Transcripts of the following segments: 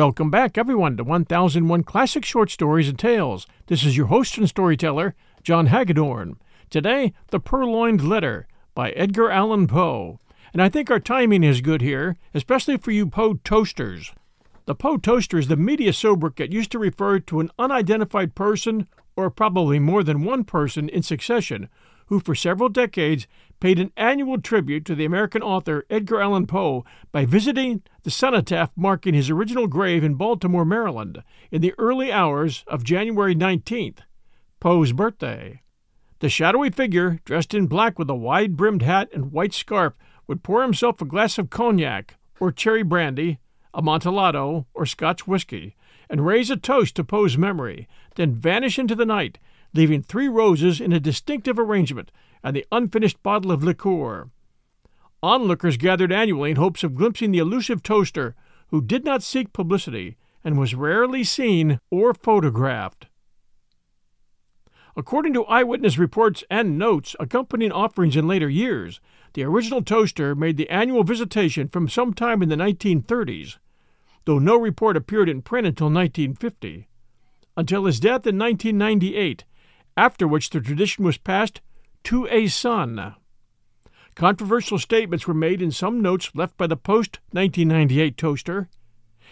Welcome back, everyone, to 1001 Classic Short Stories and Tales. This is your host and storyteller, John Hagedorn. Today, The Purloined Letter by Edgar Allan Poe. And I think our timing is good here, especially for you Poe toasters. The Poe toaster is the media sobriquet used to refer to an unidentified person, or probably more than one person in succession, who for several decades paid an annual tribute to the American author Edgar Allan Poe by visiting the cenotaph marking his original grave in Baltimore, Maryland, in the early hours of January 19th, Poe's birthday. The shadowy figure, dressed in black with a wide brimmed hat and white scarf, would pour himself a glass of cognac, or cherry brandy, Amontillado, or Scotch whiskey, and raise a toast to Poe's memory, then vanish into the night, leaving three roses in a distinctive arrangement and the unfinished bottle of liqueur. Onlookers gathered annually in hopes of glimpsing the elusive toaster, who did not seek publicity and was rarely seen or photographed. According to eyewitness reports and notes accompanying offerings in later years, the original toaster made the annual visitation from some time in the 1930s, though no report appeared in print until 1950, until his death in 1998, after which the tradition was passed to a son. Controversial statements were made in some notes left by the post 1998 toaster.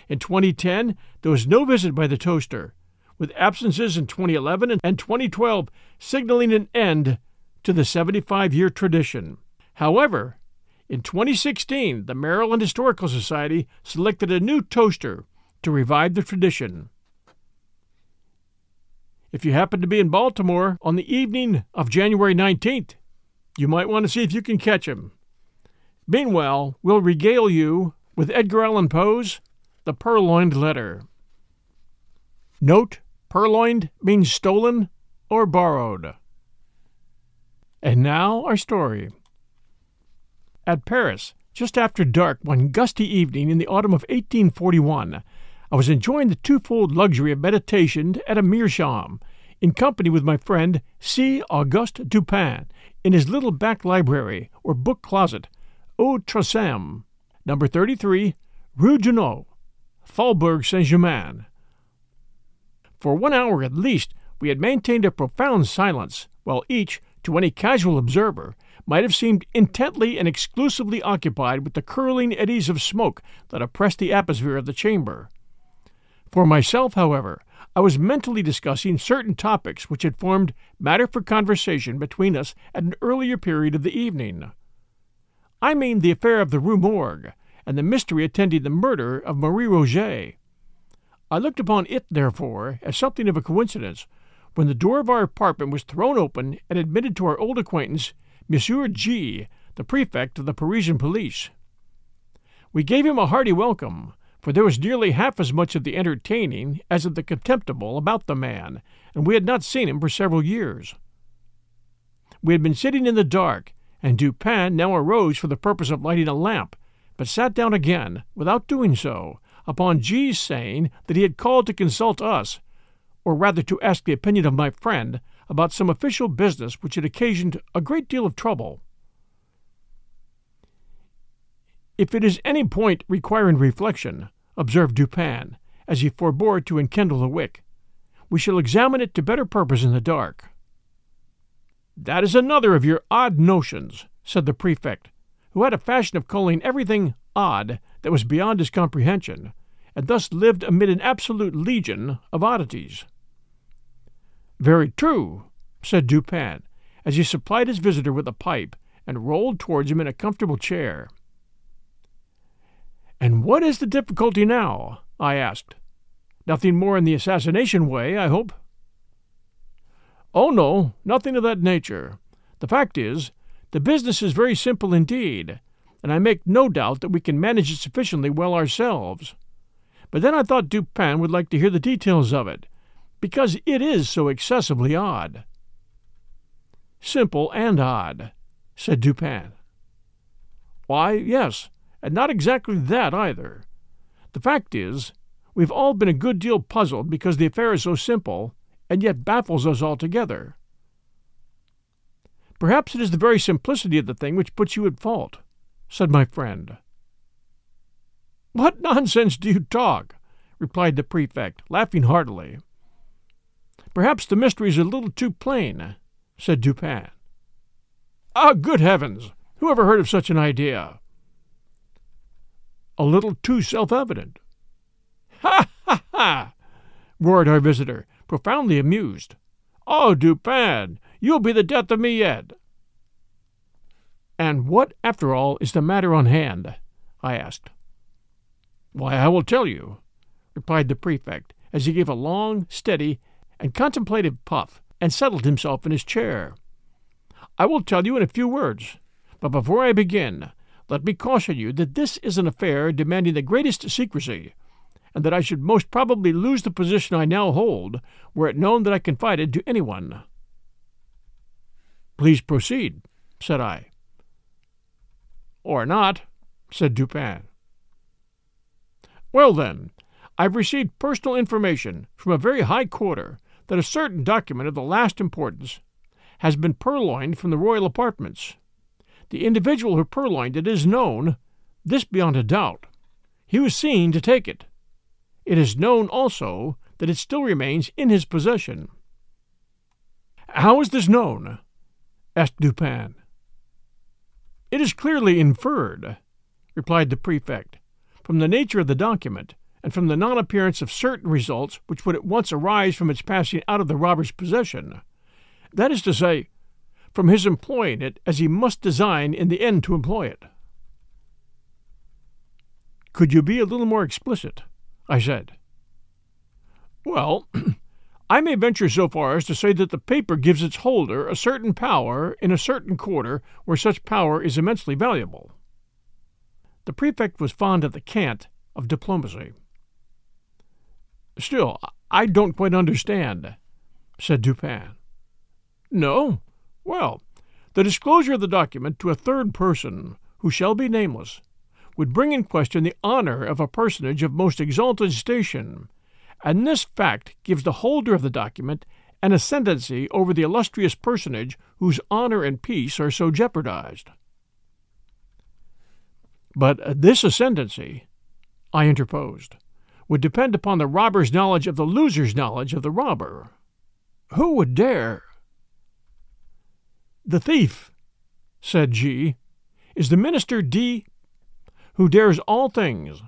In 2010, there was no visit by the toaster, with absences in 2011 and 2012 signaling an end to the 75 year tradition. However, in 2016, the Maryland Historical Society selected a new toaster to revive the tradition. If you happen to be in Baltimore on the evening of January 19th, you might want to see if you can catch him. Meanwhile, we'll regale you with Edgar Allan Poe's The Purloined Letter. Note Purloined means stolen or borrowed. And now our story. At Paris, just after dark one gusty evening in the autumn of 1841, I was enjoying the twofold luxury of meditation at a meerschaum, in company with my friend C. Auguste Dupin, in his little back library or book closet, au troisième, number 33, Rue Dunôt, Faubourg Saint Germain. For one hour at least, we had maintained a profound silence, while each, to any casual observer, might have seemed intently and exclusively occupied with the curling eddies of smoke that oppressed the atmosphere of the chamber. For myself, however, I was mentally discussing certain topics which had formed matter for conversation between us at an earlier period of the evening. I mean the affair of the Rue Morgue and the mystery attending the murder of Marie Roget. I looked upon it, therefore, as something of a coincidence when the door of our apartment was thrown open and admitted to our old acquaintance, Monsieur G., the prefect of the Parisian police. We gave him a hearty welcome, for there was nearly half as much of the entertaining as of the contemptible about the man, and we had not seen him for several years. We had been sitting in the dark, and Dupin now arose for the purpose of lighting a lamp, but sat down again, without doing so, upon G's saying that he had called to consult us, or rather to ask the opinion of my friend, about some official business which had occasioned a great deal of trouble. If it is any point requiring reflection, observed Dupin, as he forbore to enkindle the wick. We shall examine it to better purpose in the dark. That is another of your odd notions, said the prefect, who had a fashion of calling everything odd that was beyond his comprehension, and thus lived amid an absolute legion of oddities. Very true, said Dupin, as he supplied his visitor with a pipe and rolled towards him in a comfortable chair. And what is the difficulty now? I asked. Nothing more in the assassination way, I hope. Oh, no, nothing of that nature. The fact is, the business is very simple indeed, and I make no doubt that we can manage it sufficiently well ourselves. But then I thought Dupin would like to hear the details of it, because it is so excessively odd. Simple and odd, said Dupin. Why, yes, and not exactly that either. The fact is, we've all been a good deal puzzled because the affair is so simple, and yet baffles us altogether. Perhaps it is the very simplicity of the thing which puts you at fault, said my friend. What nonsense do you talk? replied the prefect, laughing heartily. Perhaps the mystery is a little too plain, said Dupin. Ah, good heavens! Who ever heard of such an idea? A little too self evident. Ha ha ha! roared our visitor, profoundly amused. Oh, Dupin, you'll be the death of me yet. And what, after all, is the matter on hand? I asked. Why, I will tell you, replied the prefect, as he gave a long, steady, and contemplative puff and settled himself in his chair. I will tell you in a few words, but before I begin, let me caution you that this is an affair demanding the greatest secrecy, and that I should most probably lose the position I now hold were it known that I confided to anyone. Please proceed, said I. Or not, said Dupin. Well, then, I've received personal information from a very high quarter that a certain document of the last importance has been purloined from the royal apartments. The individual who purloined it is known, this beyond a doubt. He was seen to take it. It is known also that it still remains in his possession. How is this known? asked Dupin. It is clearly inferred, replied the prefect, from the nature of the document and from the non appearance of certain results which would at once arise from its passing out of the robber's possession. That is to say, from his employing it as he must design in the end to employ it. Could you be a little more explicit? I said. Well, I may venture so far as to say that the paper gives its holder a certain power in a certain quarter where such power is immensely valuable. The prefect was fond of the cant of diplomacy. Still, I don't quite understand, said Dupin. No? Well, the disclosure of the document to a third person, who shall be nameless, would bring in question the honor of a personage of most exalted station, and this fact gives the holder of the document an ascendancy over the illustrious personage whose honor and peace are so jeopardized. But this ascendancy, I interposed, would depend upon the robber's knowledge of the loser's knowledge of the robber. Who would dare? The thief, said G, is the minister D, who dares all things,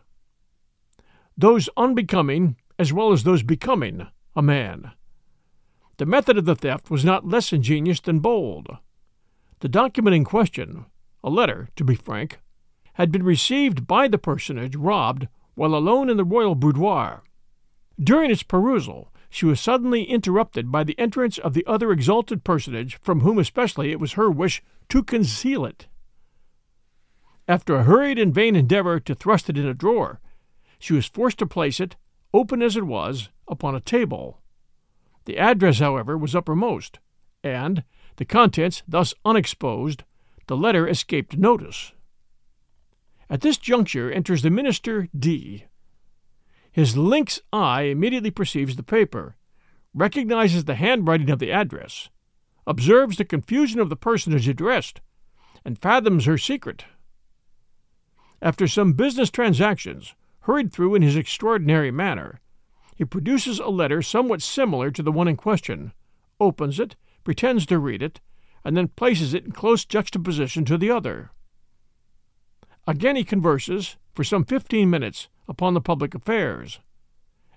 those unbecoming as well as those becoming a man. The method of the theft was not less ingenious than bold. The document in question, a letter, to be frank, had been received by the personage robbed while alone in the royal boudoir. During its perusal, she was suddenly interrupted by the entrance of the other exalted personage from whom especially it was her wish to conceal it. After a hurried and vain endeavor to thrust it in a drawer, she was forced to place it, open as it was, upon a table. The address, however, was uppermost, and, the contents thus unexposed, the letter escaped notice. At this juncture enters the minister D. His lynx eye immediately perceives the paper, recognizes the handwriting of the address, observes the confusion of the personage addressed, and fathoms her secret. After some business transactions, hurried through in his extraordinary manner, he produces a letter somewhat similar to the one in question, opens it, pretends to read it, and then places it in close juxtaposition to the other. Again he converses, for some fifteen minutes, upon the public affairs.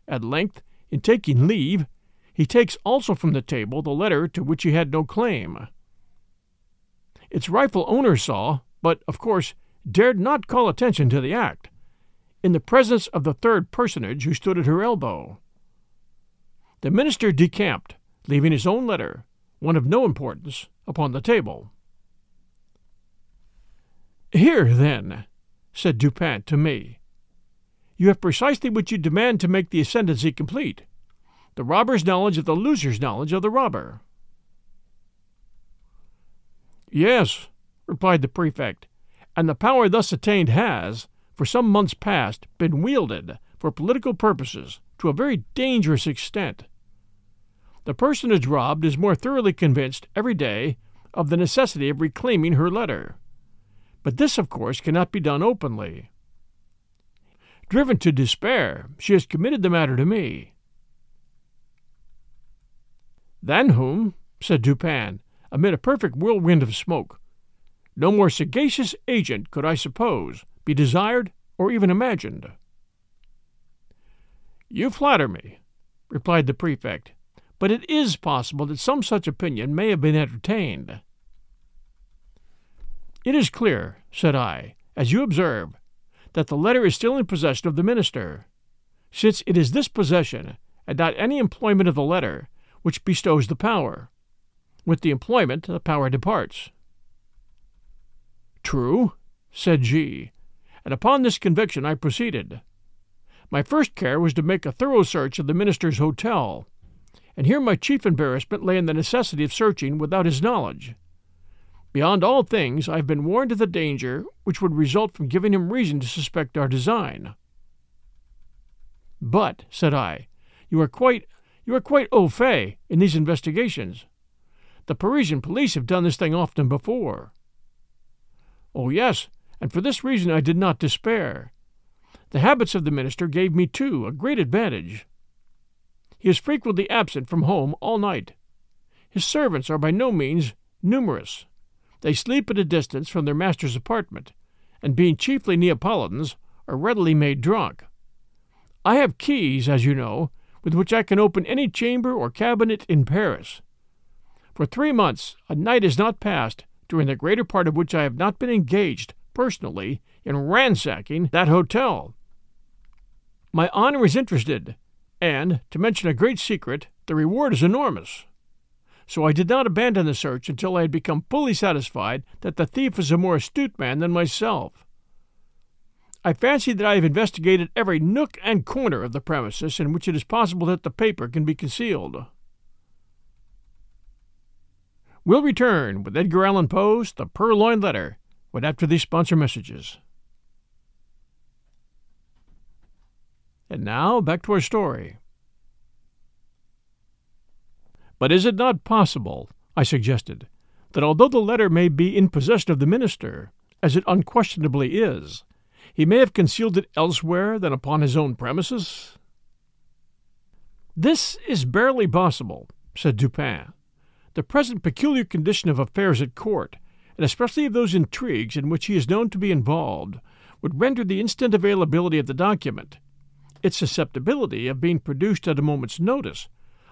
At length, in taking leave, he takes also from the table the letter to which he had no claim. Its rightful owner saw, but, of course, dared not call attention to the act, in the presence of the third personage who stood at her elbow. The minister decamped, leaving his own letter, one of no importance, upon the table. Here, then, said Dupin to me, you have precisely what you demand to make the ascendancy complete the robber's knowledge of the loser's knowledge of the robber. Yes, replied the prefect, and the power thus attained has, for some months past, been wielded, for political purposes, to a very dangerous extent. The personage robbed is more thoroughly convinced every day of the necessity of reclaiming her letter. But this, of course, cannot be done openly. Driven to despair, she has committed the matter to me. Than whom, said Dupin, amid a perfect whirlwind of smoke, no more sagacious agent could I suppose be desired or even imagined. You flatter me, replied the prefect, but it is possible that some such opinion may have been entertained. It is clear, said I, as you observe, that the letter is still in possession of the minister, since it is this possession, and not any employment of the letter, which bestows the power. With the employment, the power departs. True, said G, and upon this conviction I proceeded. My first care was to make a thorough search of the minister's hotel, and here my chief embarrassment lay in the necessity of searching without his knowledge. Beyond all things, I have been warned of the danger which would result from giving him reason to suspect our design. But, said I, you are quite you are quite au fait in these investigations. The Parisian police have done this thing often before. Oh, yes, and for this reason I did not despair. The habits of the minister gave me, too, a great advantage. He is frequently absent from home all night. His servants are by no means numerous. They sleep at a distance from their master's apartment, and being chiefly Neapolitans, are readily made drunk. I have keys, as you know, with which I can open any chamber or cabinet in Paris. For three months a night has not passed during the greater part of which I have not been engaged, personally, in ransacking that hotel. My honor is interested, and, to mention a great secret, the reward is enormous. So I did not abandon the search until I had become fully satisfied that the thief was a more astute man than myself. I fancy that I have investigated every nook and corner of the premises in which it is possible that the paper can be concealed. We'll return with Edgar Allan Poe's The Purloined Letter right after these sponsor messages. And now back to our story. But is it not possible, I suggested, that although the letter may be in possession of the minister, as it unquestionably is, he may have concealed it elsewhere than upon his own premises? This is barely possible, said Dupin. The present peculiar condition of affairs at court, and especially of those intrigues in which he is known to be involved, would render the instant availability of the document, its susceptibility of being produced at a moment's notice,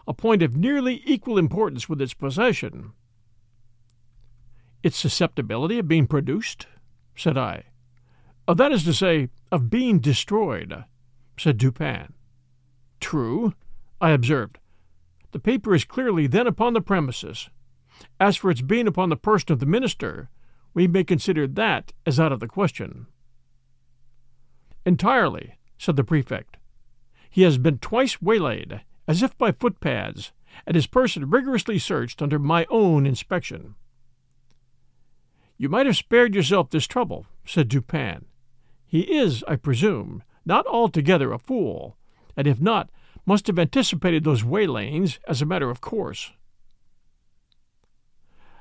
a point of nearly equal importance with its possession. Its susceptibility of being produced? said I. Oh, that is to say, of being destroyed, said Dupin. True, I observed. The paper is clearly then upon the premises. As for its being upon the person of the minister, we may consider that as out of the question. Entirely, said the prefect. He has been twice waylaid, as if by footpads, and his person rigorously searched under my own inspection. You might have spared yourself this trouble, said Dupin. He is, I presume, not altogether a fool, and if not, must have anticipated those waylayings as a matter of course.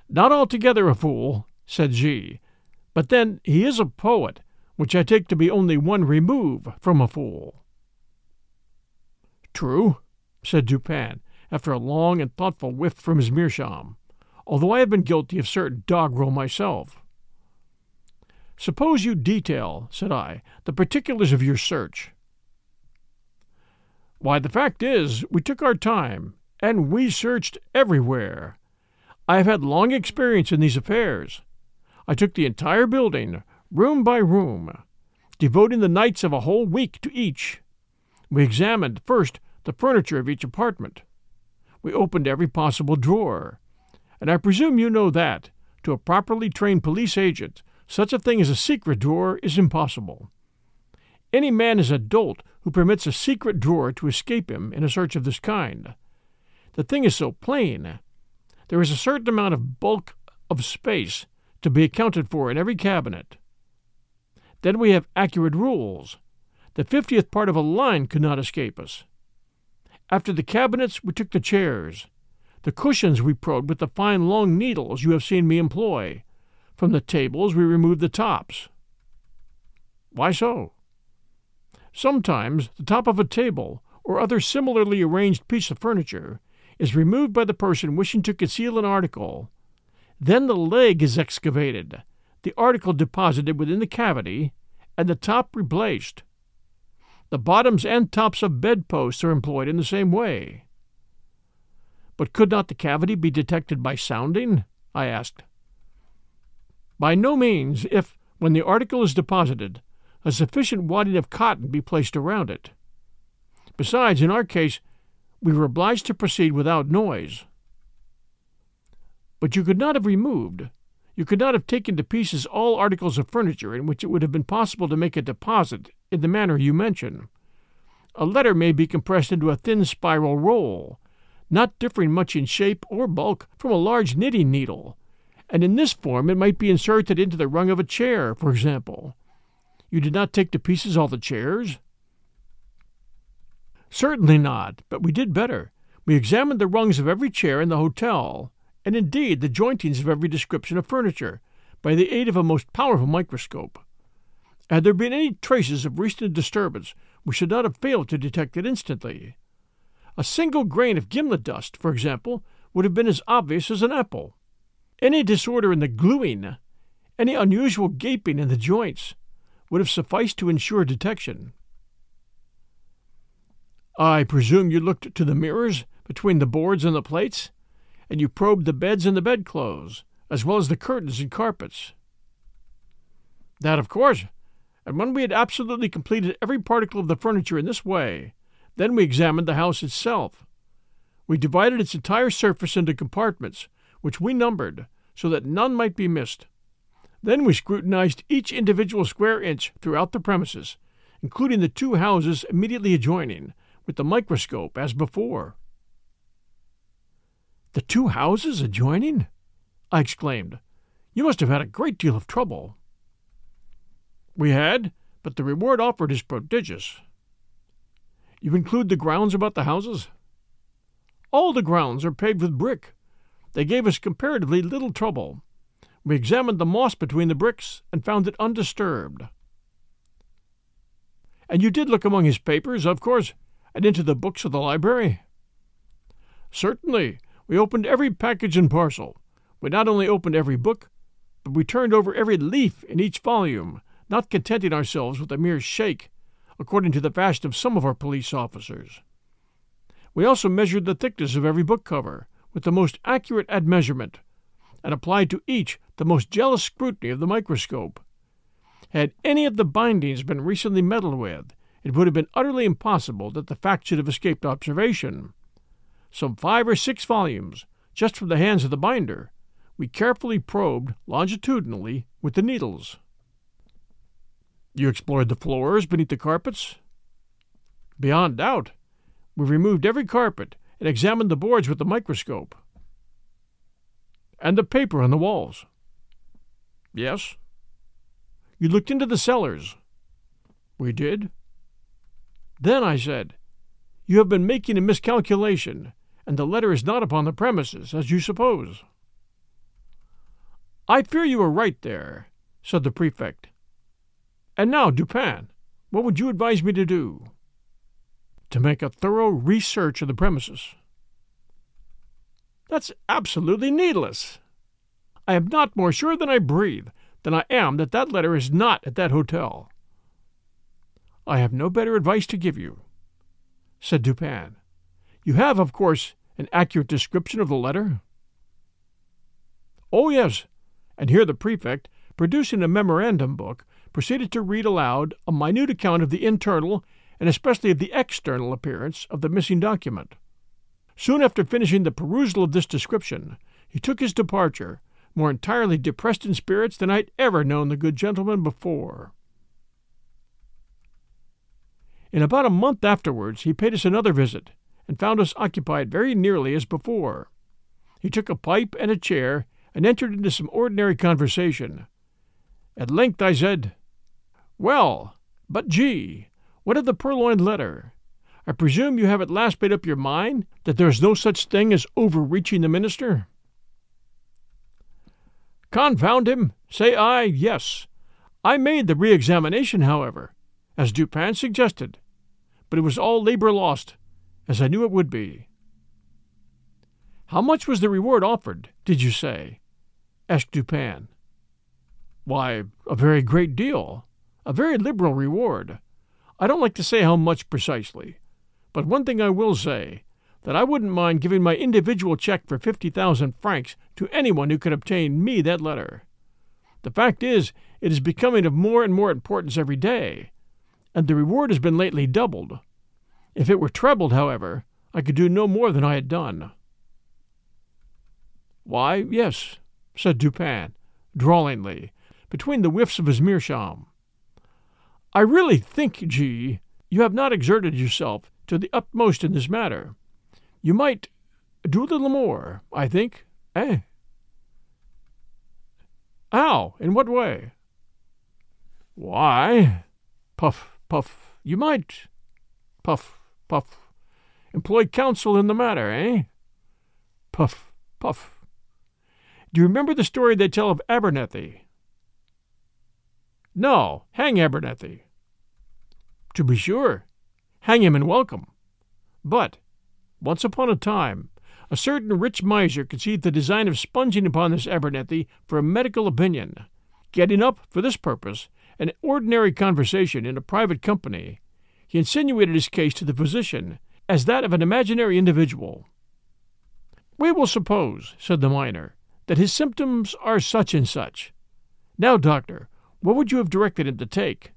Not altogether a fool, said G, but then he is a poet, which I take to be only one remove from a fool. True, said Dupin, after a long and thoughtful whiff from his meerschaum, although I have been guilty of certain doggerel myself. Suppose you detail, said I, the particulars of your search. Why, the fact is, we took our time, and we searched everywhere. I have had long experience in these affairs. I took the entire building, room by room, devoting the nights of a whole week to each. We examined, first, the furniture of each apartment. We opened every possible drawer. And I presume you know that, to a properly trained police agent, such a thing as a secret drawer is impossible. Any man is a dolt who permits a secret drawer to escape him in a search of this kind. The thing is so plain. There is a certain amount of bulk of space to be accounted for in every cabinet. Then we have accurate rules. The fiftieth part of a line could not escape us. After the cabinets, we took the chairs. The cushions we probed with the fine long needles you have seen me employ. From the tables, we removed the tops. Why so? Sometimes the top of a table or other similarly arranged piece of furniture is removed by the person wishing to conceal an article. Then the leg is excavated, the article deposited within the cavity, and the top replaced. The bottoms and tops of bedposts are employed in the same way. But could not the cavity be detected by sounding? I asked. By no means, if, when the article is deposited, a sufficient wadding of cotton be placed around it. Besides, in our case, we were obliged to proceed without noise. But you could not have removed, you could not have taken to pieces all articles of furniture in which it would have been possible to make a deposit in the manner you mention. A letter may be compressed into a thin spiral roll, not differing much in shape or bulk from a large knitting needle, and in this form it might be inserted into the rung of a chair, for example. You did not take to pieces all the chairs? Certainly not, but we did better. We examined the rungs of every chair in the hotel, and indeed the jointings of every description of furniture, by the aid of a most powerful microscope. Had there been any traces of recent disturbance, we should not have failed to detect it instantly. A single grain of gimlet dust, for example, would have been as obvious as an apple. Any disorder in the gluing, any unusual gaping in the joints, would have sufficed to ensure detection. I presume you looked to the mirrors between the boards and the plates? and you probed the beds and the bedclothes, as well as the curtains and carpets. That, of course. And when we had absolutely completed every particle of the furniture in this way, then we examined the house itself. We divided its entire surface into compartments, which we numbered, so that none might be missed. Then we scrutinized each individual square inch throughout the premises, including the two houses immediately adjoining, with the microscope as before. The two houses adjoining? I exclaimed. You must have had a great deal of trouble. We had, but the reward offered is prodigious. You include the grounds about the houses? All the grounds are paved with brick. They gave us comparatively little trouble. We examined the moss between the bricks and found it undisturbed. And you did look among his papers, of course, and into the books of the library? Certainly, we opened every package and parcel. We not only opened every book, but we turned over every leaf in each volume, not contenting ourselves with a mere shake, according to the fashion of some of our police officers. We also measured the thickness of every book cover, with the most accurate admeasurement, and applied to each the most jealous scrutiny of the microscope. Had any of the bindings been recently meddled with, it would have been utterly impossible that the fact should have escaped observation some five or six volumes, just from the hands of the binder, we carefully probed longitudinally with the needles. You explored the floors beneath the carpets? Beyond doubt. We removed every carpet and examined the boards with the microscope. And the paper on the walls? Yes. You looked into the cellars? We did. Then I said, You have been making a miscalculation and the letter is not upon the premises, as you suppose. I fear you are right there, said the prefect. And now, Dupin, what would you advise me to do? To make a thorough research of the premises. That's absolutely needless. I am not more sure than I breathe than I am that that letter is not at that hotel. I have no better advice to give you, said Dupin. You have, of course, an accurate description of the letter? Oh, yes. And here the prefect, producing a memorandum book, proceeded to read aloud a minute account of the internal and especially of the external appearance of the missing document. Soon after finishing the perusal of this description, he took his departure, more entirely depressed in spirits than I had ever known the good gentleman before. In about a month afterwards, he paid us another visit, and found us occupied very nearly as before. He took a pipe and a chair and entered into some ordinary conversation. At length I said, Well, but G, what of the purloined letter? I presume you have at last made up your mind that there is no such thing as overreaching the minister? Confound him! Say I, yes. I made the re examination, however, as Dupin suggested, but it was all labor lost, as I knew it would be. How much was the reward offered, did you say? asked Dupin. Why, a very great deal, a very liberal reward. I don't like to say how much precisely, but one thing I will say that I wouldn't mind giving my individual check for fifty thousand francs to anyone who could obtain me that letter. The fact is, it is becoming of more and more importance every day, and the reward has been lately doubled. If it were trebled, however, I could do no more than I had done. Why, yes, said Dupin, drawlingly, between the whiffs of his meerschaum. I really think, G, you have not exerted yourself to the utmost in this matter. You might do a little more, I think, eh? How? In what way? Why, puff, puff, you might, puff, puff, employ counsel in the matter, eh? Puff, puff. Do you remember the story they tell of Abernethy? No, hang Abernethy. To be sure, hang him and welcome. But, once upon a time, a certain rich miser conceived the design of sponging upon this Abernethy for a medical opinion, getting up, for this purpose, an ordinary conversation in a private company. He insinuated his case to the physician as that of an imaginary individual. We will suppose, said the miner, that his symptoms are such and such. Now, doctor, what would you have directed him to take?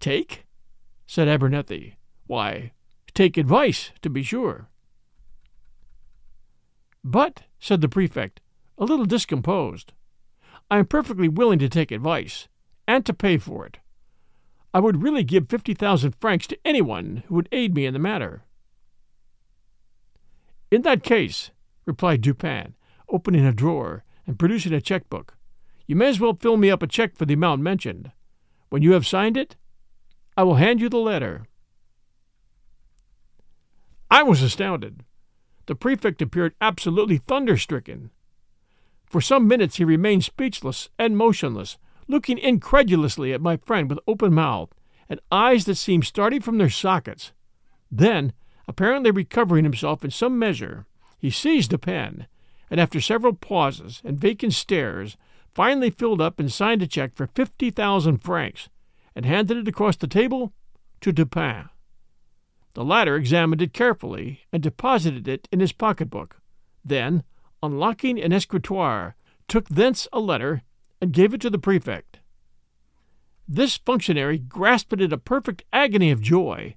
Take? said Abernethy. Why, take advice, to be sure. But, said the prefect, a little discomposed, I am perfectly willing to take advice, and to pay for it. I would really give fifty thousand francs to anyone who would aid me in the matter. In that case, replied Dupin, opening a drawer and producing a checkbook. You may as well fill me up a check for the amount mentioned. When you have signed it, I will hand you the letter. I was astounded. The prefect appeared absolutely thunderstricken. For some minutes he remained speechless and motionless, looking incredulously at my friend with open mouth and eyes that seemed starting from their sockets. Then, apparently recovering himself in some measure, he seized a pen, and after several pauses and vacant stares, finally filled up and signed a check for fifty thousand francs, and handed it across the table to Dupin. The latter examined it carefully and deposited it in his pocketbook. Then, unlocking an escritoire, took thence a letter and gave it to the prefect. This functionary grasped it in a perfect agony of joy,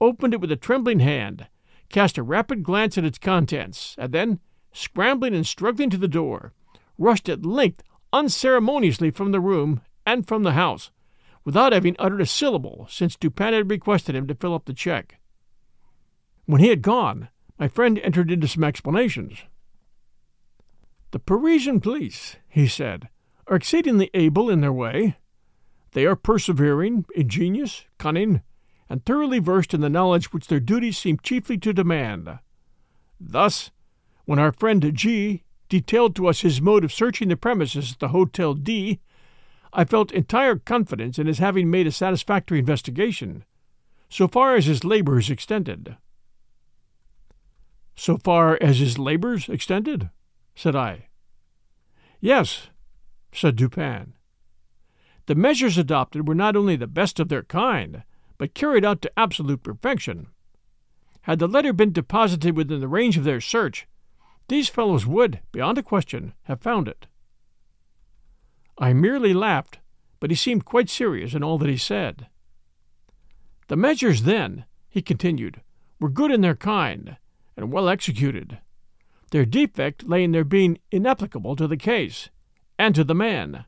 opened it with a trembling hand, cast a rapid glance at its contents, and then, scrambling and struggling to the door, rushed at length unceremoniously from the room and from the house, without having uttered a syllable since Dupin had requested him to fill up the check. When he had gone, my friend entered into some explanations. The Parisian police, he said, are exceedingly able in their way. They are persevering, ingenious, cunning, and thoroughly versed in the knowledge which their duties seem chiefly to demand. Thus, when our friend G detailed to us his mode of searching the premises at the Hotel D, I felt entire confidence in his having made a satisfactory investigation, so far as his labors extended. So far as his labors extended? said I. Yes, said Dupin. The measures adopted were not only the best of their kind, but carried out to absolute perfection. Had the letter been deposited within the range of their search, these fellows would, beyond a question, have found it. I merely laughed, but he seemed quite serious in all that he said. The measures, then, he continued, were good in their kind, and well executed. Their defect lay in their being inapplicable to the case, and to the man.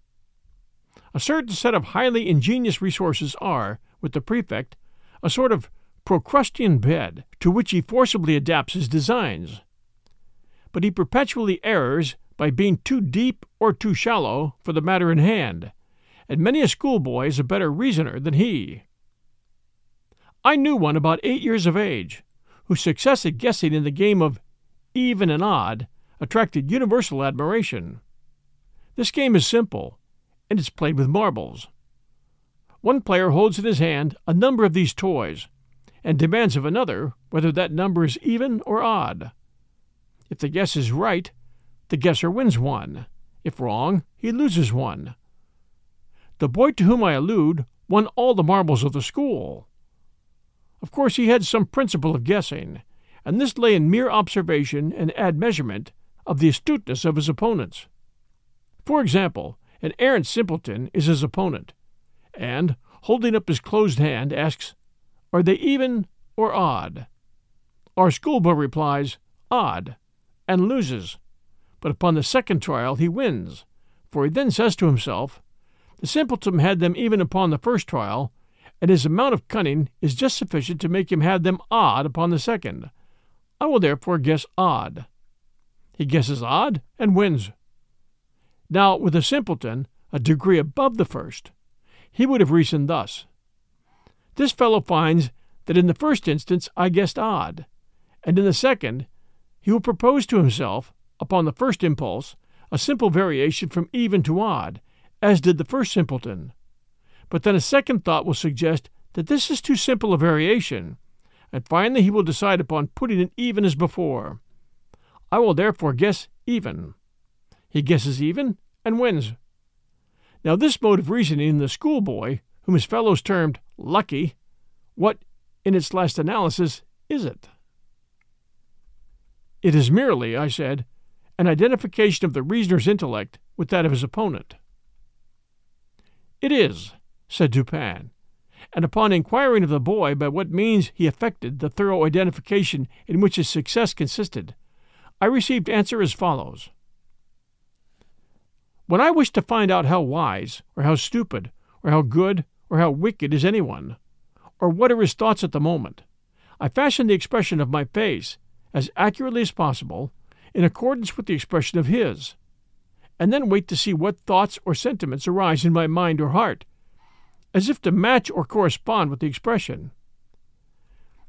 A certain set of highly ingenious resources are, with the prefect, a sort of Procrustean bed to which he forcibly adapts his designs. But he perpetually errs by being too deep or too shallow for the matter in hand, and many a schoolboy is a better reasoner than he. I knew one about eight years of age, whose success at guessing in the game of even and odd attracted universal admiration. This game is simple, and is played with marbles. One player holds in his hand a number of these toys and demands of another whether that number is even or odd. If the guess is right, the guesser wins one. If wrong, he loses one. The boy to whom I allude won all the marbles of the school. Of course, he had some principle of guessing, and this lay in mere observation and admeasurement of the astuteness of his opponents. For example, an arrant simpleton is his opponent, and, holding up his closed hand, asks, Are they even or odd? Our schoolboy replies, Odd, and loses. But upon the second trial he wins, for he then says to himself, The simpleton had them even upon the first trial, and his amount of cunning is just sufficient to make him have them odd upon the second. I will therefore guess odd. He guesses odd and wins. Now, with a simpleton, a degree above the first, he would have reasoned thus This fellow finds that in the first instance I guessed odd, and in the second he will propose to himself, upon the first impulse, a simple variation from even to odd, as did the first simpleton. But then a second thought will suggest that this is too simple a variation, and finally he will decide upon putting it even as before. I will therefore guess even. He guesses even and wins. Now, this mode of reasoning in the schoolboy, whom his fellows termed lucky, what, in its last analysis, is it? It is merely, I said, an identification of the reasoner's intellect with that of his opponent. It is, said Dupin, and upon inquiring of the boy by what means he effected the thorough identification in which his success consisted, I received answer as follows when I wish to find out how wise, or how stupid, or how good, or how wicked is anyone, or what are his thoughts at the moment, I fashion the expression of my face as accurately as possible in accordance with the expression of his, and then wait to see what thoughts or sentiments arise in my mind or heart, as if to match or correspond with the expression.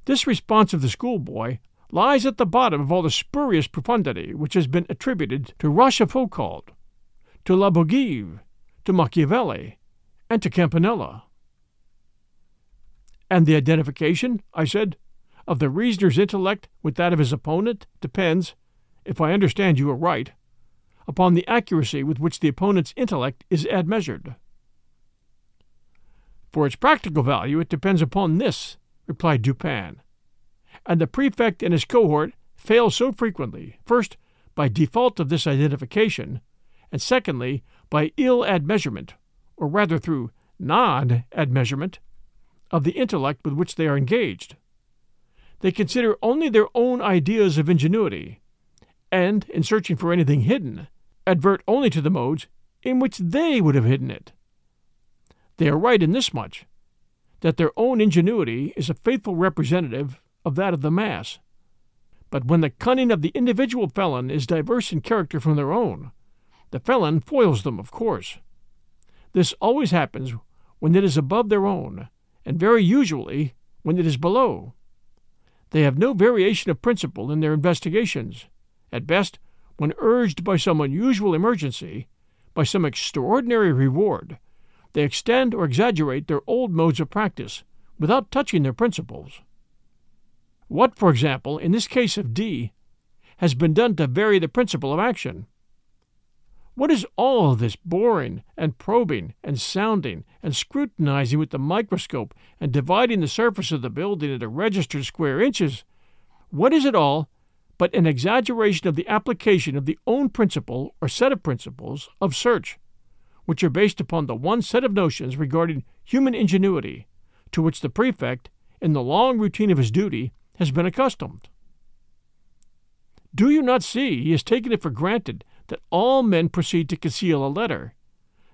This response of the schoolboy lies at the bottom of all the spurious profundity which has been attributed to Rochefoucauld to La Bougive, to Machiavelli, and to Campanella. And the identification, I said, of the reasoner's intellect with that of his opponent depends, if I understand you aright, upon the accuracy with which the opponent's intellect is admeasured. For its practical value, it depends upon this, replied Dupin. And the prefect and his cohort fail so frequently, first, by default of this identification, and secondly, by ill admeasurement, or rather through non admeasurement, of the intellect with which they are engaged. They consider only their own ideas of ingenuity, and, in searching for anything hidden, advert only to the modes in which they would have hidden it. They are right in this much, that their own ingenuity is a faithful representative of that of the mass. But when the cunning of the individual felon is diverse in character from their own, the felon foils them, of course. This always happens when it is above their own, and very usually when it is below. They have no variation of principle in their investigations. At best, when urged by some unusual emergency, by some extraordinary reward, they extend or exaggerate their old modes of practice without touching their principles. What, for example, in this case of D, has been done to vary the principle of action? What is all this boring and probing and sounding and scrutinizing with the microscope and dividing the surface of the building into registered square inches? What is it all but an exaggeration of the application of the own principle or set of principles of search, which are based upon the one set of notions regarding human ingenuity to which the prefect, in the long routine of his duty, has been accustomed? Do you not see he has taken it for granted that all men proceed to conceal a letter,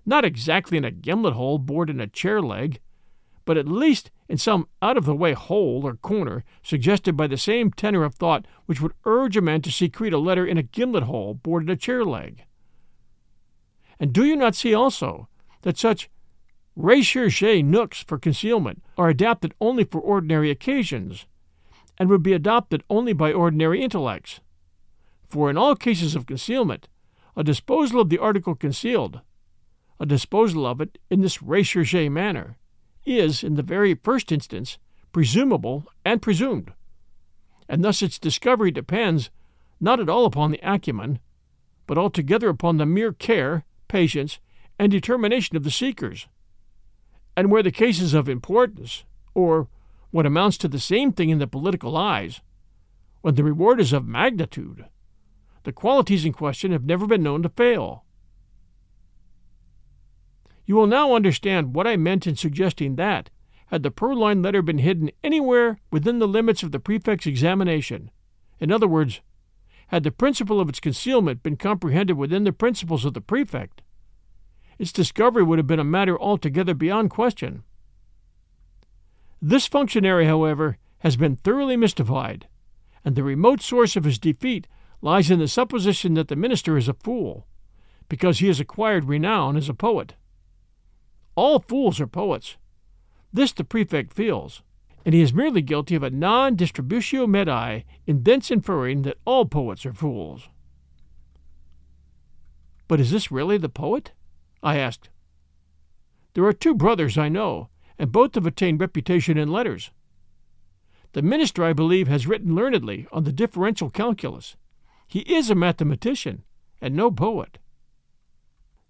not exactly in a gimlet hole bored in a chair leg, but at least in some out of the way hole or corner suggested by the same tenor of thought which would urge a man to secrete a letter in a gimlet hole bored in a chair leg. And do you not see also that such recherche nooks for concealment are adapted only for ordinary occasions, and would be adopted only by ordinary intellects? For in all cases of concealment, a disposal of the article concealed, a disposal of it in this recherche manner, is, in the very first instance, presumable and presumed, and thus its discovery depends not at all upon the acumen, but altogether upon the mere care, patience, and determination of the seekers. And where the case is of importance, or what amounts to the same thing in the political eyes, when the reward is of magnitude, the qualities in question have never been known to fail. You will now understand what I meant in suggesting that, had the purloined letter been hidden anywhere within the limits of the prefect's examination, in other words, had the principle of its concealment been comprehended within the principles of the prefect, its discovery would have been a matter altogether beyond question. This functionary, however, has been thoroughly mystified, and the remote source of his defeat lies in the supposition that the minister is a fool, because he has acquired renown as a poet. All fools are poets. This the prefect feels, and he is merely guilty of a non distributio medii in thence inferring that all poets are fools. But is this really the poet? I asked. There are two brothers I know, and both have attained reputation in letters. The minister, I believe, has written learnedly on the differential calculus. He is a mathematician, and no poet.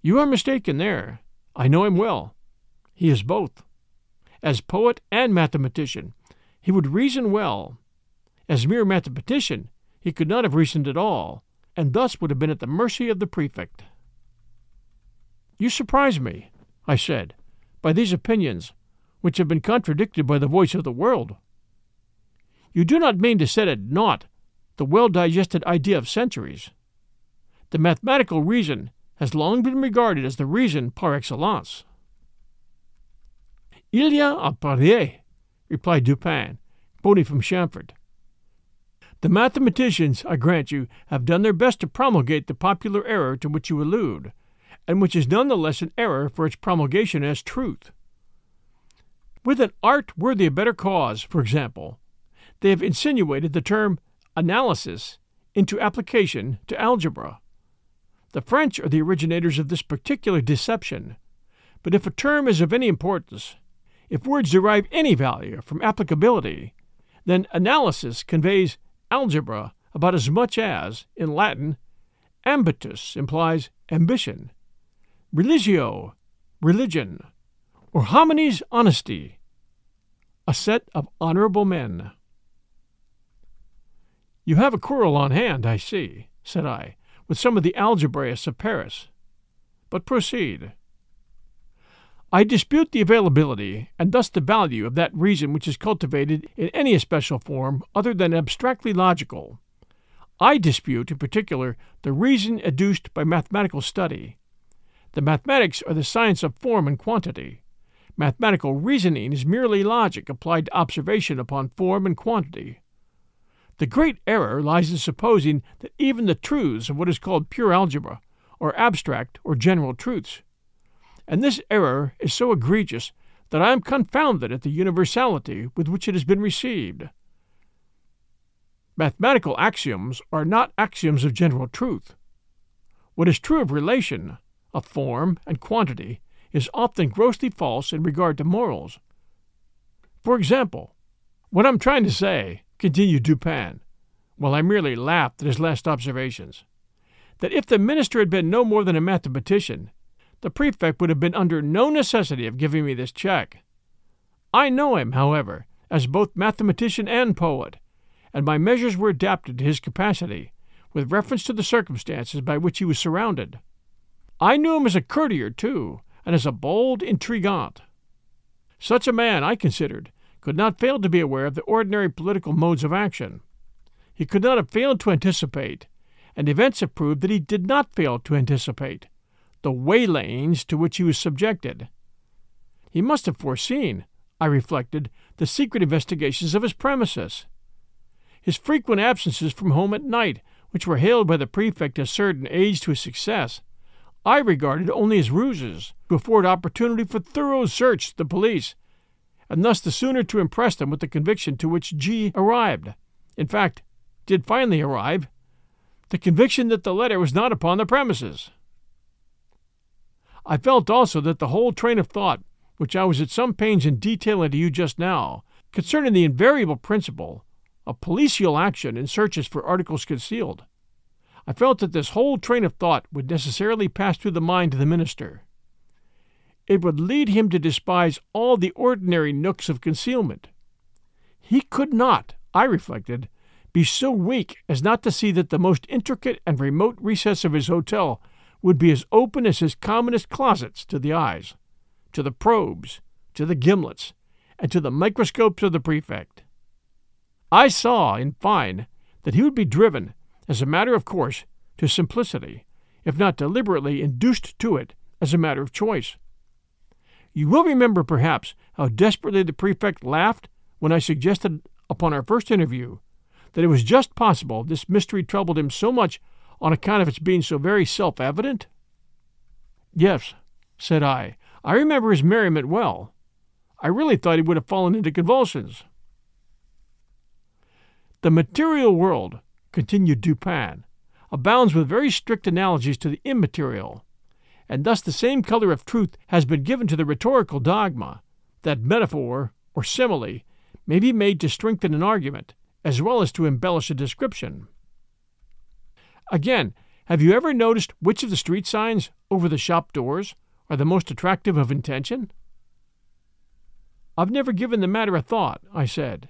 You are mistaken there. I know him well. He is both. As poet and mathematician, he would reason well. As mere mathematician, he could not have reasoned at all, and thus would have been at the mercy of the prefect. You surprise me, I said, by these opinions, which have been contradicted by the voice of the world. You do not mean to set at naught the well digested idea of centuries. The mathematical reason has long been regarded as the reason par excellence. Il y a à parier, replied Dupin, quoting from Chamfort. The mathematicians, I grant you, have done their best to promulgate the popular error to which you allude, and which is none the less an error for its promulgation as truth. With an art worthy a better cause, for example, they have insinuated the term analysis into application to algebra. The French are the originators of this particular deception. But if a term is of any importance, if words derive any value from applicability, then analysis conveys algebra about as much as, in Latin, ambitus implies ambition, religio, religion, or homines honesti, a set of honorable men. You have a quarrel on hand, I see, said I, with some of the algebraists of Paris. But proceed. I dispute the availability, and thus the value, of that reason which is cultivated in any especial form other than abstractly logical. I dispute, in particular, the reason adduced by mathematical study. The mathematics are the science of form and quantity. Mathematical reasoning is merely logic applied to observation upon form and quantity. The great error lies in supposing that even the truths of what is called pure algebra are abstract or general truths. And this error is so egregious that I am confounded at the universality with which it has been received. Mathematical axioms are not axioms of general truth. What is true of relation, of form, and quantity is often grossly false in regard to morals. For example, what I'm trying to say continued Dupin, while I merely laughed at his last observations, that if the minister had been no more than a mathematician, the prefect would have been under no necessity of giving me this check. I know him, however, as both mathematician and poet, and my measures were adapted to his capacity, with reference to the circumstances by which he was surrounded. I knew him as a courtier, too, and as a bold intrigant. Such a man, I considered, could not fail to be aware of the ordinary political modes of action. He could not have failed to anticipate, and events have proved that he did not fail to anticipate, the waylayings to which he was subjected. He must have foreseen, I reflected, the secret investigations of his premises. His frequent absences from home at night, which were hailed by the prefect as certain aids to his success, I regarded only as ruses to afford opportunity for thorough search to the police and thus the sooner to impress them with the conviction to which G arrived in fact, did finally arrive the conviction that the letter was not upon the premises. I felt also that the whole train of thought which I was at some pains in detailing to you just now, concerning the invariable principle of policial action in searches for articles concealed, I felt that this whole train of thought would necessarily pass through the mind of the minister. It would lead him to despise all the ordinary nooks of concealment. He could not, I reflected, be so weak as not to see that the most intricate and remote recess of his hotel would be as open as his commonest closets to the eyes, to the probes, to the gimlets, and to the microscopes of the prefect. I saw, in fine, that he would be driven, as a matter of course, to simplicity, if not deliberately induced to it as a matter of choice. You will remember, perhaps, how desperately the prefect laughed when I suggested, upon our first interview, that it was just possible this mystery troubled him so much on account of its being so very self evident? Yes, said I. I remember his merriment well. I really thought he would have fallen into convulsions. The material world, continued Dupin, abounds with very strict analogies to the immaterial, and thus the same color of truth has been given to the rhetorical dogma that metaphor or simile may be made to strengthen an argument as well as to embellish a description. Again, have you ever noticed which of the street signs over the shop doors are the most attractive of intention? I've never given the matter a thought, I said.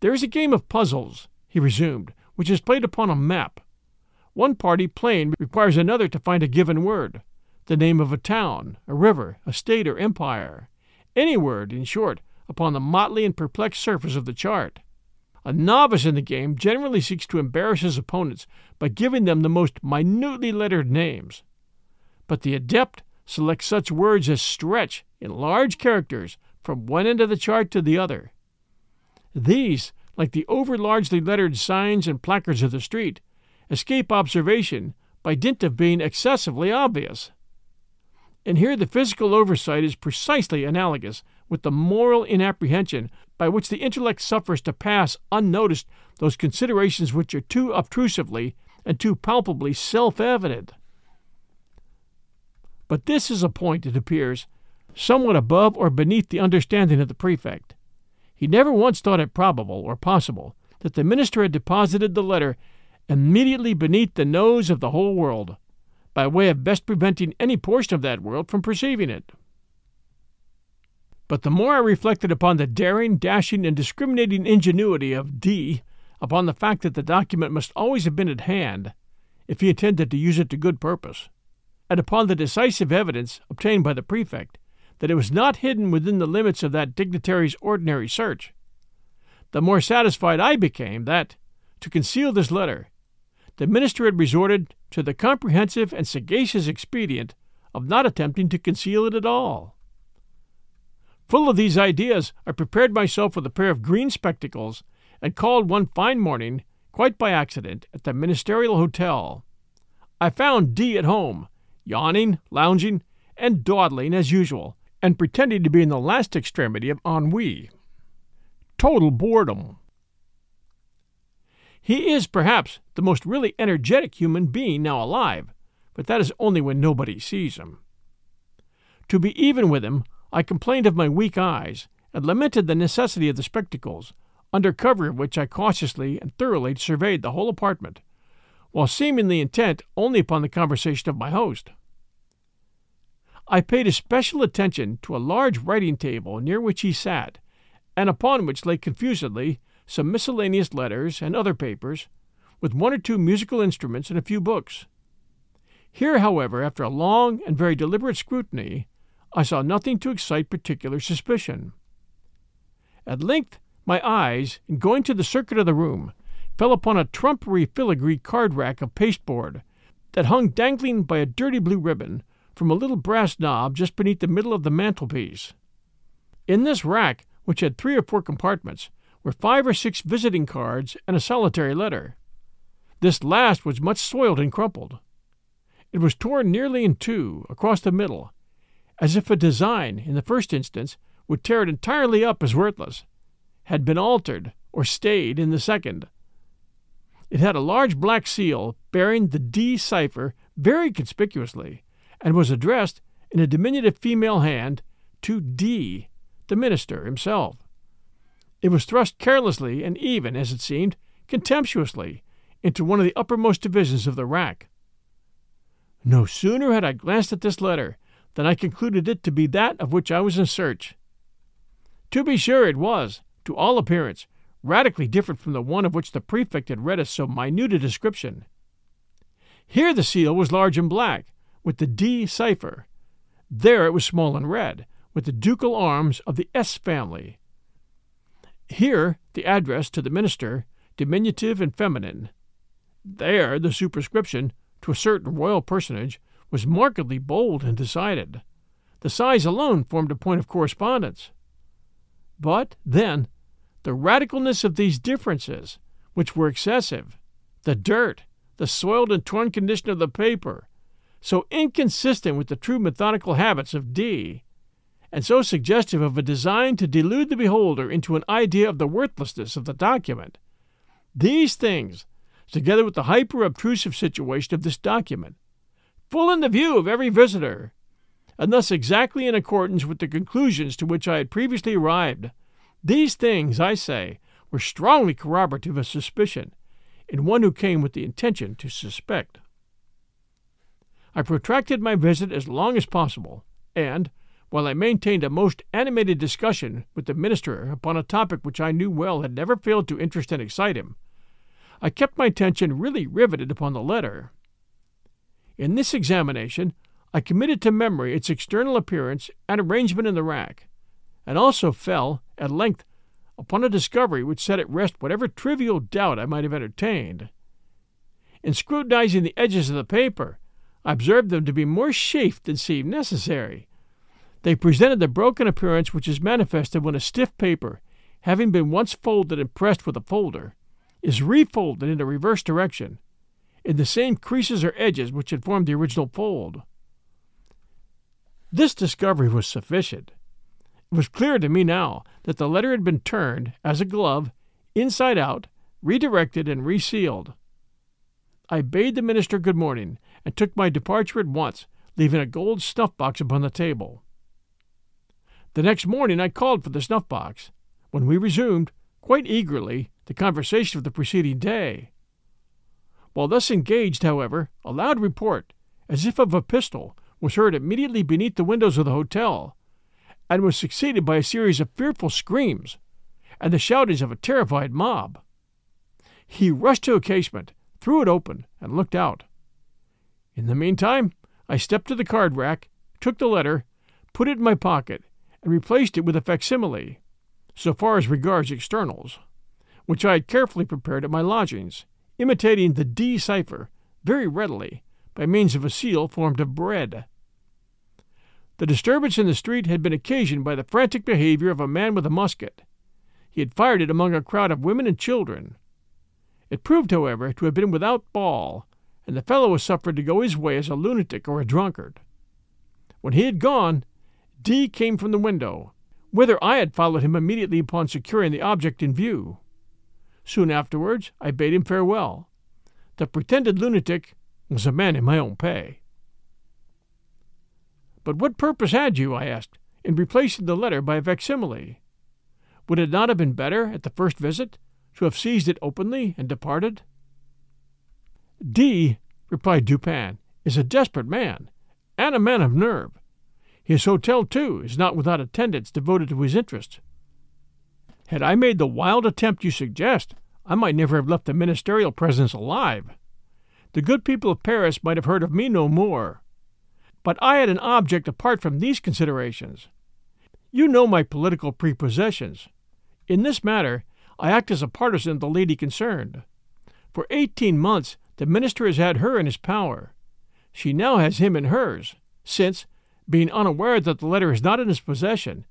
There is a game of puzzles, he resumed, which is played upon a map. One party playing requires another to find a given word, the name of a town, a river, a state, or empire, any word, in short, upon the motley and perplexed surface of the chart. A novice in the game generally seeks to embarrass his opponents by giving them the most minutely lettered names. But the adept selects such words as stretch in large characters from one end of the chart to the other. These, like the overlargely lettered signs and placards of the street, escape observation by dint of being excessively obvious. And here the physical oversight is precisely analogous with the moral inapprehension by which the intellect suffers to pass unnoticed those considerations which are too obtrusively and too palpably self evident. But this is a point, it appears, somewhat above or beneath the understanding of the prefect. He never once thought it probable or possible that the minister had deposited the letter immediately beneath the nose of the whole world, by way of best preventing any portion of that world from perceiving it. But the more I reflected upon the daring, dashing, and discriminating ingenuity of D, upon the fact that the document must always have been at hand, if he intended to use it to good purpose, and upon the decisive evidence obtained by the prefect that it was not hidden within the limits of that dignitary's ordinary search, the more satisfied I became that, to conceal this letter, the minister had resorted to the comprehensive and sagacious expedient of not attempting to conceal it at all. Full of these ideas, I prepared myself with a pair of green spectacles and called one fine morning, quite by accident, at the Ministerial Hotel. I found D at home, yawning, lounging, and dawdling as usual, and pretending to be in the last extremity of ennui. Total boredom. He is, perhaps, the most really energetic human being now alive, but that is only when nobody sees him. To be even with him, I complained of my weak eyes, and lamented the necessity of the spectacles, under cover of which I cautiously and thoroughly surveyed the whole apartment, while seemingly intent only upon the conversation of my host. I paid especial attention to a large writing table near which he sat, and upon which lay confusedly some miscellaneous letters and other papers, with one or two musical instruments and a few books. Here, however, after a long and very deliberate scrutiny, I saw nothing to excite particular suspicion. At length, my eyes, in going to the circuit of the room, fell upon a trumpery filigree card rack of pasteboard that hung dangling by a dirty blue ribbon from a little brass knob just beneath the middle of the mantelpiece. In this rack, which had three or four compartments, were five or six visiting cards and a solitary letter. This last was much soiled and crumpled. It was torn nearly in two, across the middle, as if a design, in the first instance, would tear it entirely up as worthless, had been altered or stayed in the second. It had a large black seal bearing the D cipher very conspicuously, and was addressed in a diminutive female hand to D, the minister himself. It was thrust carelessly and even, as it seemed, contemptuously, into one of the uppermost divisions of the rack. No sooner had I glanced at this letter than I concluded it to be that of which I was in search. To be sure, it was, to all appearance, radically different from the one of which the prefect had read us so minute a description. Here the seal was large and black, with the D cipher. There it was small and red, with the ducal arms of the S family. Here the address to the minister, diminutive and feminine. There the superscription, to a certain royal personage, was markedly bold and decided. The size alone formed a point of correspondence. But, then, the radicalness of these differences, which were excessive, the dirt, the soiled and torn condition of the paper, so inconsistent with the true methodical habits of D, and so suggestive of a design to delude the beholder into an idea of the worthlessness of the document. These things, together with the hyper obtrusive situation of this document, full in the view of every visitor, and thus exactly in accordance with the conclusions to which I had previously arrived, these things, I say, were strongly corroborative of suspicion in one who came with the intention to suspect. I protracted my visit as long as possible, and, while I maintained a most animated discussion with the minister upon a topic which I knew well had never failed to interest and excite him, I kept my attention really riveted upon the letter. In this examination, I committed to memory its external appearance and arrangement in the rack, and also fell, at length, upon a discovery which set at rest whatever trivial doubt I might have entertained. In scrutinizing the edges of the paper, I observed them to be more chafed than seemed necessary. They presented the broken appearance which is manifested when a stiff paper, having been once folded and pressed with a folder, is refolded in a reverse direction, in the same creases or edges which had formed the original fold. This discovery was sufficient. It was clear to me now that the letter had been turned, as a glove, inside out, redirected, and resealed. I bade the minister good morning, and took my departure at once, leaving a gold snuff box upon the table. The next morning I called for the snuff box, when we resumed, quite eagerly, the conversation of the preceding day. While thus engaged, however, a loud report, as if of a pistol, was heard immediately beneath the windows of the hotel, and was succeeded by a series of fearful screams and the shoutings of a terrified mob. He rushed to a casement, threw it open, and looked out. In the meantime, I stepped to the card rack, took the letter, put it in my pocket, and replaced it with a facsimile, so far as regards externals, which I had carefully prepared at my lodgings, imitating the D cipher very readily by means of a seal formed of bread. The disturbance in the street had been occasioned by the frantic behavior of a man with a musket. He had fired it among a crowd of women and children. It proved, however, to have been without ball, and the fellow was suffered to go his way as a lunatic or a drunkard. When he had gone, D came from the window, whither I had followed him immediately upon securing the object in view. Soon afterwards I bade him farewell. The pretended lunatic was a man in my own pay. But what purpose had you, I asked, in replacing the letter by a facsimile? Would it not have been better, at the first visit, to have seized it openly and departed? D, replied Dupin, is a desperate man, and a man of nerve. His hotel, too, is not without attendants devoted to his interests. Had I made the wild attempt you suggest, I might never have left the ministerial presence alive. The good people of Paris might have heard of me no more. But I had an object apart from these considerations. You know my political prepossessions. In this matter, I act as a partisan of the lady concerned. For eighteen months, the minister has had her in his power. She now has him in hers, since, being unaware that the letter is not in his possession,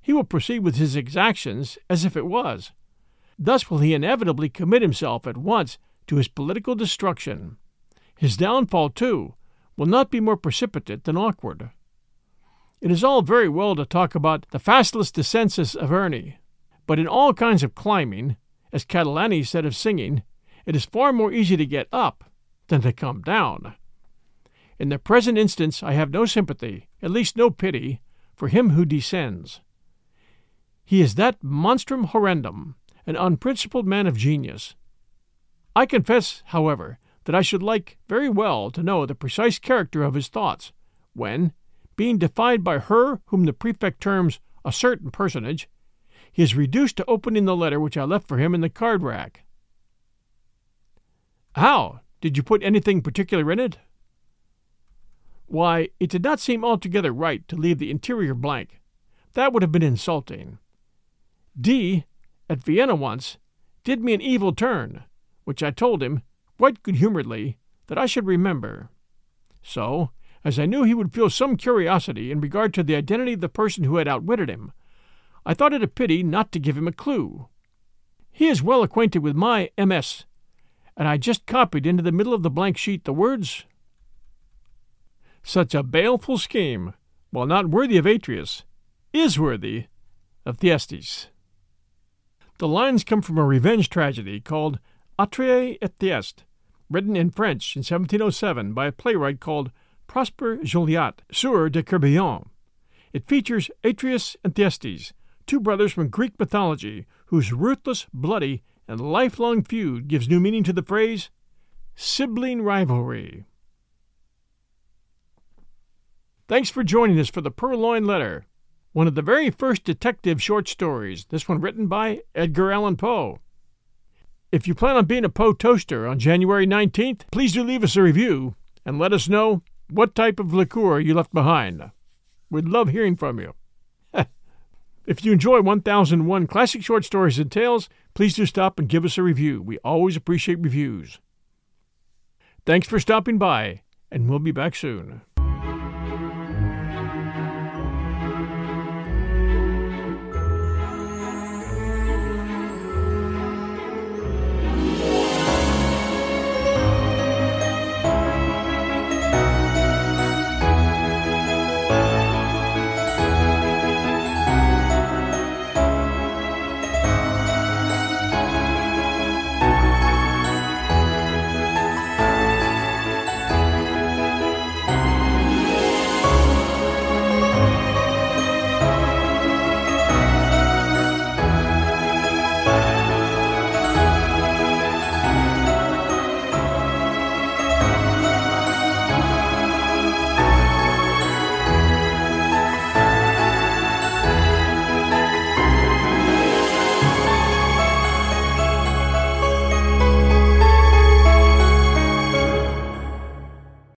he will proceed with his exactions as if it was. Thus will he inevitably commit himself at once to his political destruction. His downfall, too, will not be more precipitate than awkward. It is all very well to talk about the facilis descensus Averni, but in all kinds of climbing, as Catalani said of singing, it is far more easy to get up than to come down. In the present instance, I have no sympathy, at least no pity, for him who descends. He is that monstrum horrendum, an unprincipled man of genius. I confess, however, that I should like very well to know the precise character of his thoughts, when, being defied by her whom the prefect terms a certain personage, he is reduced to opening the letter which I left for him in the card rack. How? Did you put anything particular in it? Why, it did not seem altogether right to leave the interior blank. That would have been insulting. D, at Vienna once, did me an evil turn, which I told him, quite good humoredly, that I should remember. So, as I knew he would feel some curiosity in regard to the identity of the person who had outwitted him, I thought it a pity not to give him a clue. He is well acquainted with my MS, and I just copied into the middle of the blank sheet the words Such a baleful scheme, while not worthy of Atreus, is worthy of Thyestes. The lines come from a revenge tragedy called Atreus et Thyeste, written in French in 1707 by a playwright called Prosper Jolyot, Sieur de Crébillon. It features Atreus and Thyestes, two brothers from Greek mythology whose ruthless, bloody, and lifelong feud gives new meaning to the phrase sibling rivalry. Thanks for joining us for the Purloined Letter, one of the very first detective short stories, this one written by Edgar Allan Poe. If you plan on being a Poe toaster on January 19th, please do leave us a review and let us know what type of liqueur you left behind. We'd love hearing from you. If you enjoy 1001 Classic Short Stories and Tales, please do stop and give us a review. We always appreciate reviews. Thanks for stopping by, and we'll be back soon.